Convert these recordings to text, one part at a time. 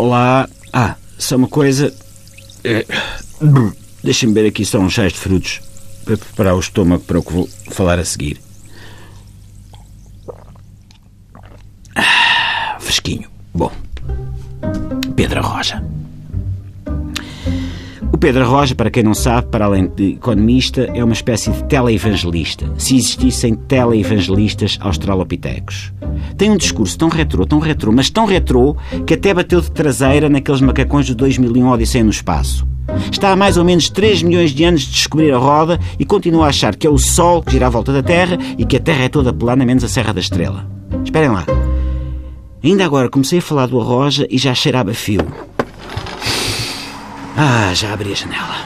Olá. Ah, só uma coisa. É... Deixem-me ver aqui só uns chás de frutos para preparar o estômago para o que vou falar a seguir. Ah, fresquinho. Bom. Pedro Roja. Pedro Roja, para quem não sabe, para além de economista, é uma espécie de teleevangelista, se existissem teleevangelistas australopitecos. Tem um discurso tão retrô, tão retrô, mas tão retrô, que até bateu de traseira naqueles macacões do 2001 Odisseia no Espaço. Está há mais ou menos 3 milhões de anos de descobrir a roda e continua a achar que é o Sol que gira à volta da Terra e que a Terra é toda plana, menos a Serra da Estrela. Esperem lá. Ainda agora comecei a falar do Arroja e já cheirava fio. Ah, já abri a janela.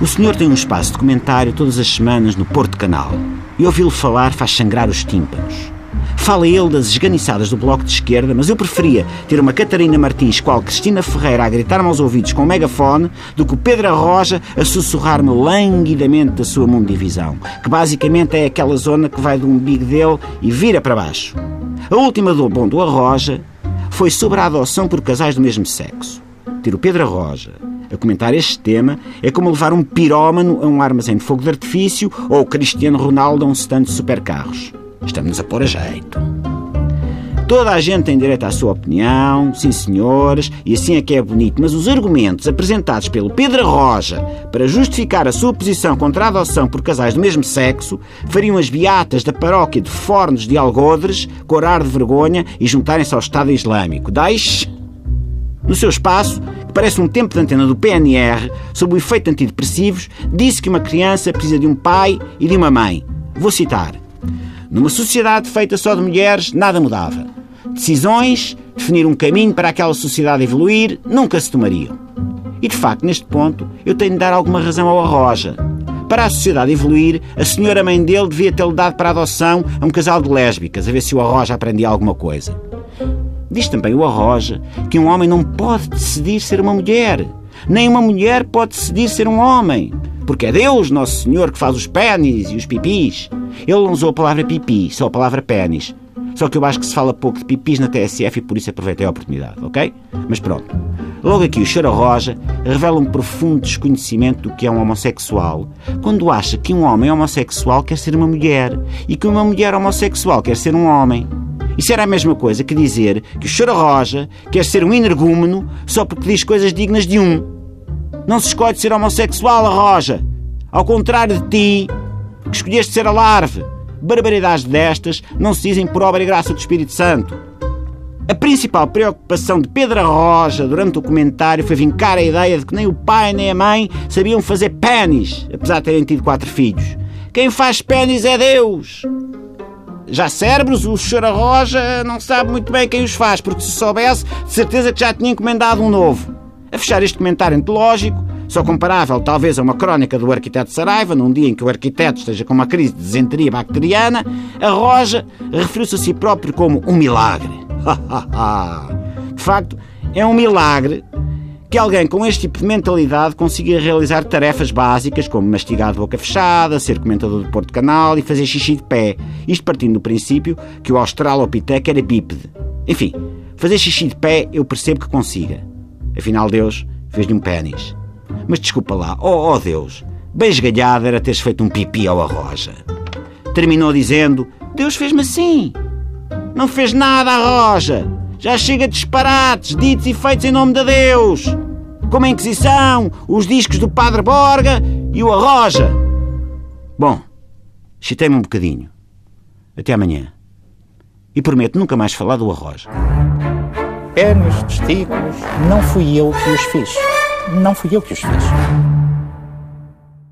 O senhor tem um espaço de comentário todas as semanas no Porto Canal. E ouvi-lo falar faz sangrar os tímpanos. Fala ele das esganiçadas do Bloco de Esquerda, mas eu preferia ter uma Catarina Martins qual Cristina Ferreira a gritar-me aos ouvidos com um megafone do que o Pedro Arroja a sussurrar-me languidamente da sua mundivisão, que basicamente é aquela zona que vai do umbigo dele e vira para baixo. A última do bom do Arroja foi sobre a adoção por casais do mesmo sexo. Ter o Pedro Arroja a comentar este tema é como levar um pirómano a um armazém de fogo de artifício ou o Cristiano Ronaldo a um stand de supercarros. Estamos a pôr a jeito. Toda a gente tem direito à sua opinião, sim senhores, e assim é que é bonito, mas os argumentos apresentados pelo Pedro Roja para justificar a sua posição contra a adoção por casais do mesmo sexo fariam as beatas da paróquia de Fornos de Algodres corar de vergonha e juntarem-se ao Estado Islâmico. Daesh, no seu espaço, parece um tempo de antena do PNR, sob o efeito de antidepressivos, disse que uma criança precisa de um pai e de uma mãe. Vou citar. Numa sociedade feita só de mulheres, nada mudava. Decisões, definir um caminho para aquela sociedade evoluir, nunca se tomariam. E de facto, neste ponto, eu tenho de dar alguma razão ao Arroja. Para a sociedade evoluir, a senhora mãe dele devia tê-lo dado para adoção a um casal de lésbicas, a ver se o Arroja aprendia alguma coisa. Diz também o Arroja que um homem não pode decidir ser uma mulher, nem uma mulher pode decidir ser um homem, porque é Deus, Nosso Senhor, que faz os pênis e os pipis. Ele não usou a palavra pipi, só a palavra pênis. Só que eu acho que se fala pouco de pipis na TSF e por isso aproveitei a oportunidade, ok? Mas pronto. Logo aqui o Cheiro Roja revela um profundo desconhecimento do que é um homossexual quando acha que um homem homossexual quer ser uma mulher e que uma mulher homossexual quer ser um homem. Isso era a mesma coisa que dizer que o Cheiro Roja quer ser um energúmeno só porque diz coisas dignas de um. Não se escolhe ser homossexual, a Roja. Ao contrário de ti, que escolheste ser a larve. Barbaridades destas não se dizem por obra e graça do Espírito Santo. A principal preocupação de Pedro Roja durante o comentário foi vincar a ideia de que nem o pai nem a mãe sabiam fazer pênis, apesar de terem tido quatro filhos. Quem faz pênis é Deus. Já cérebros, o Sr. Roja não sabe muito bem quem os faz, porque se soubesse, de certeza que já tinha encomendado um novo. A fechar este comentário antológico, só comparável talvez a uma crónica do arquiteto Saraiva, num dia em que o arquiteto esteja com uma crise de desenteria bacteriana, a Roja referiu-se a si próprio como um milagre. de facto, é um milagre que alguém com este tipo de mentalidade consiga realizar tarefas básicas como mastigar de boca fechada, ser comentador do Porto Canal e fazer xixi de pé. Isto partindo do princípio que o Australopiteca era bípede. Enfim, fazer xixi de pé eu percebo que consiga. Afinal, Deus fez-lhe um pênis. Mas desculpa lá, oh, oh Deus, bem esgalhado era teres feito um pipi ao arroja. Terminou dizendo: Deus fez-me assim. Não fez nada à roja. Já chega de disparates, ditos e feitos em nome de Deus. Como a Inquisição, os discos do Padre Borga e o Arroja. Bom, chitei-me um bocadinho. Até amanhã. E prometo nunca mais falar do Arroja. Pés, testículos, não fui eu que os fiz. Não fui eu que os fiz.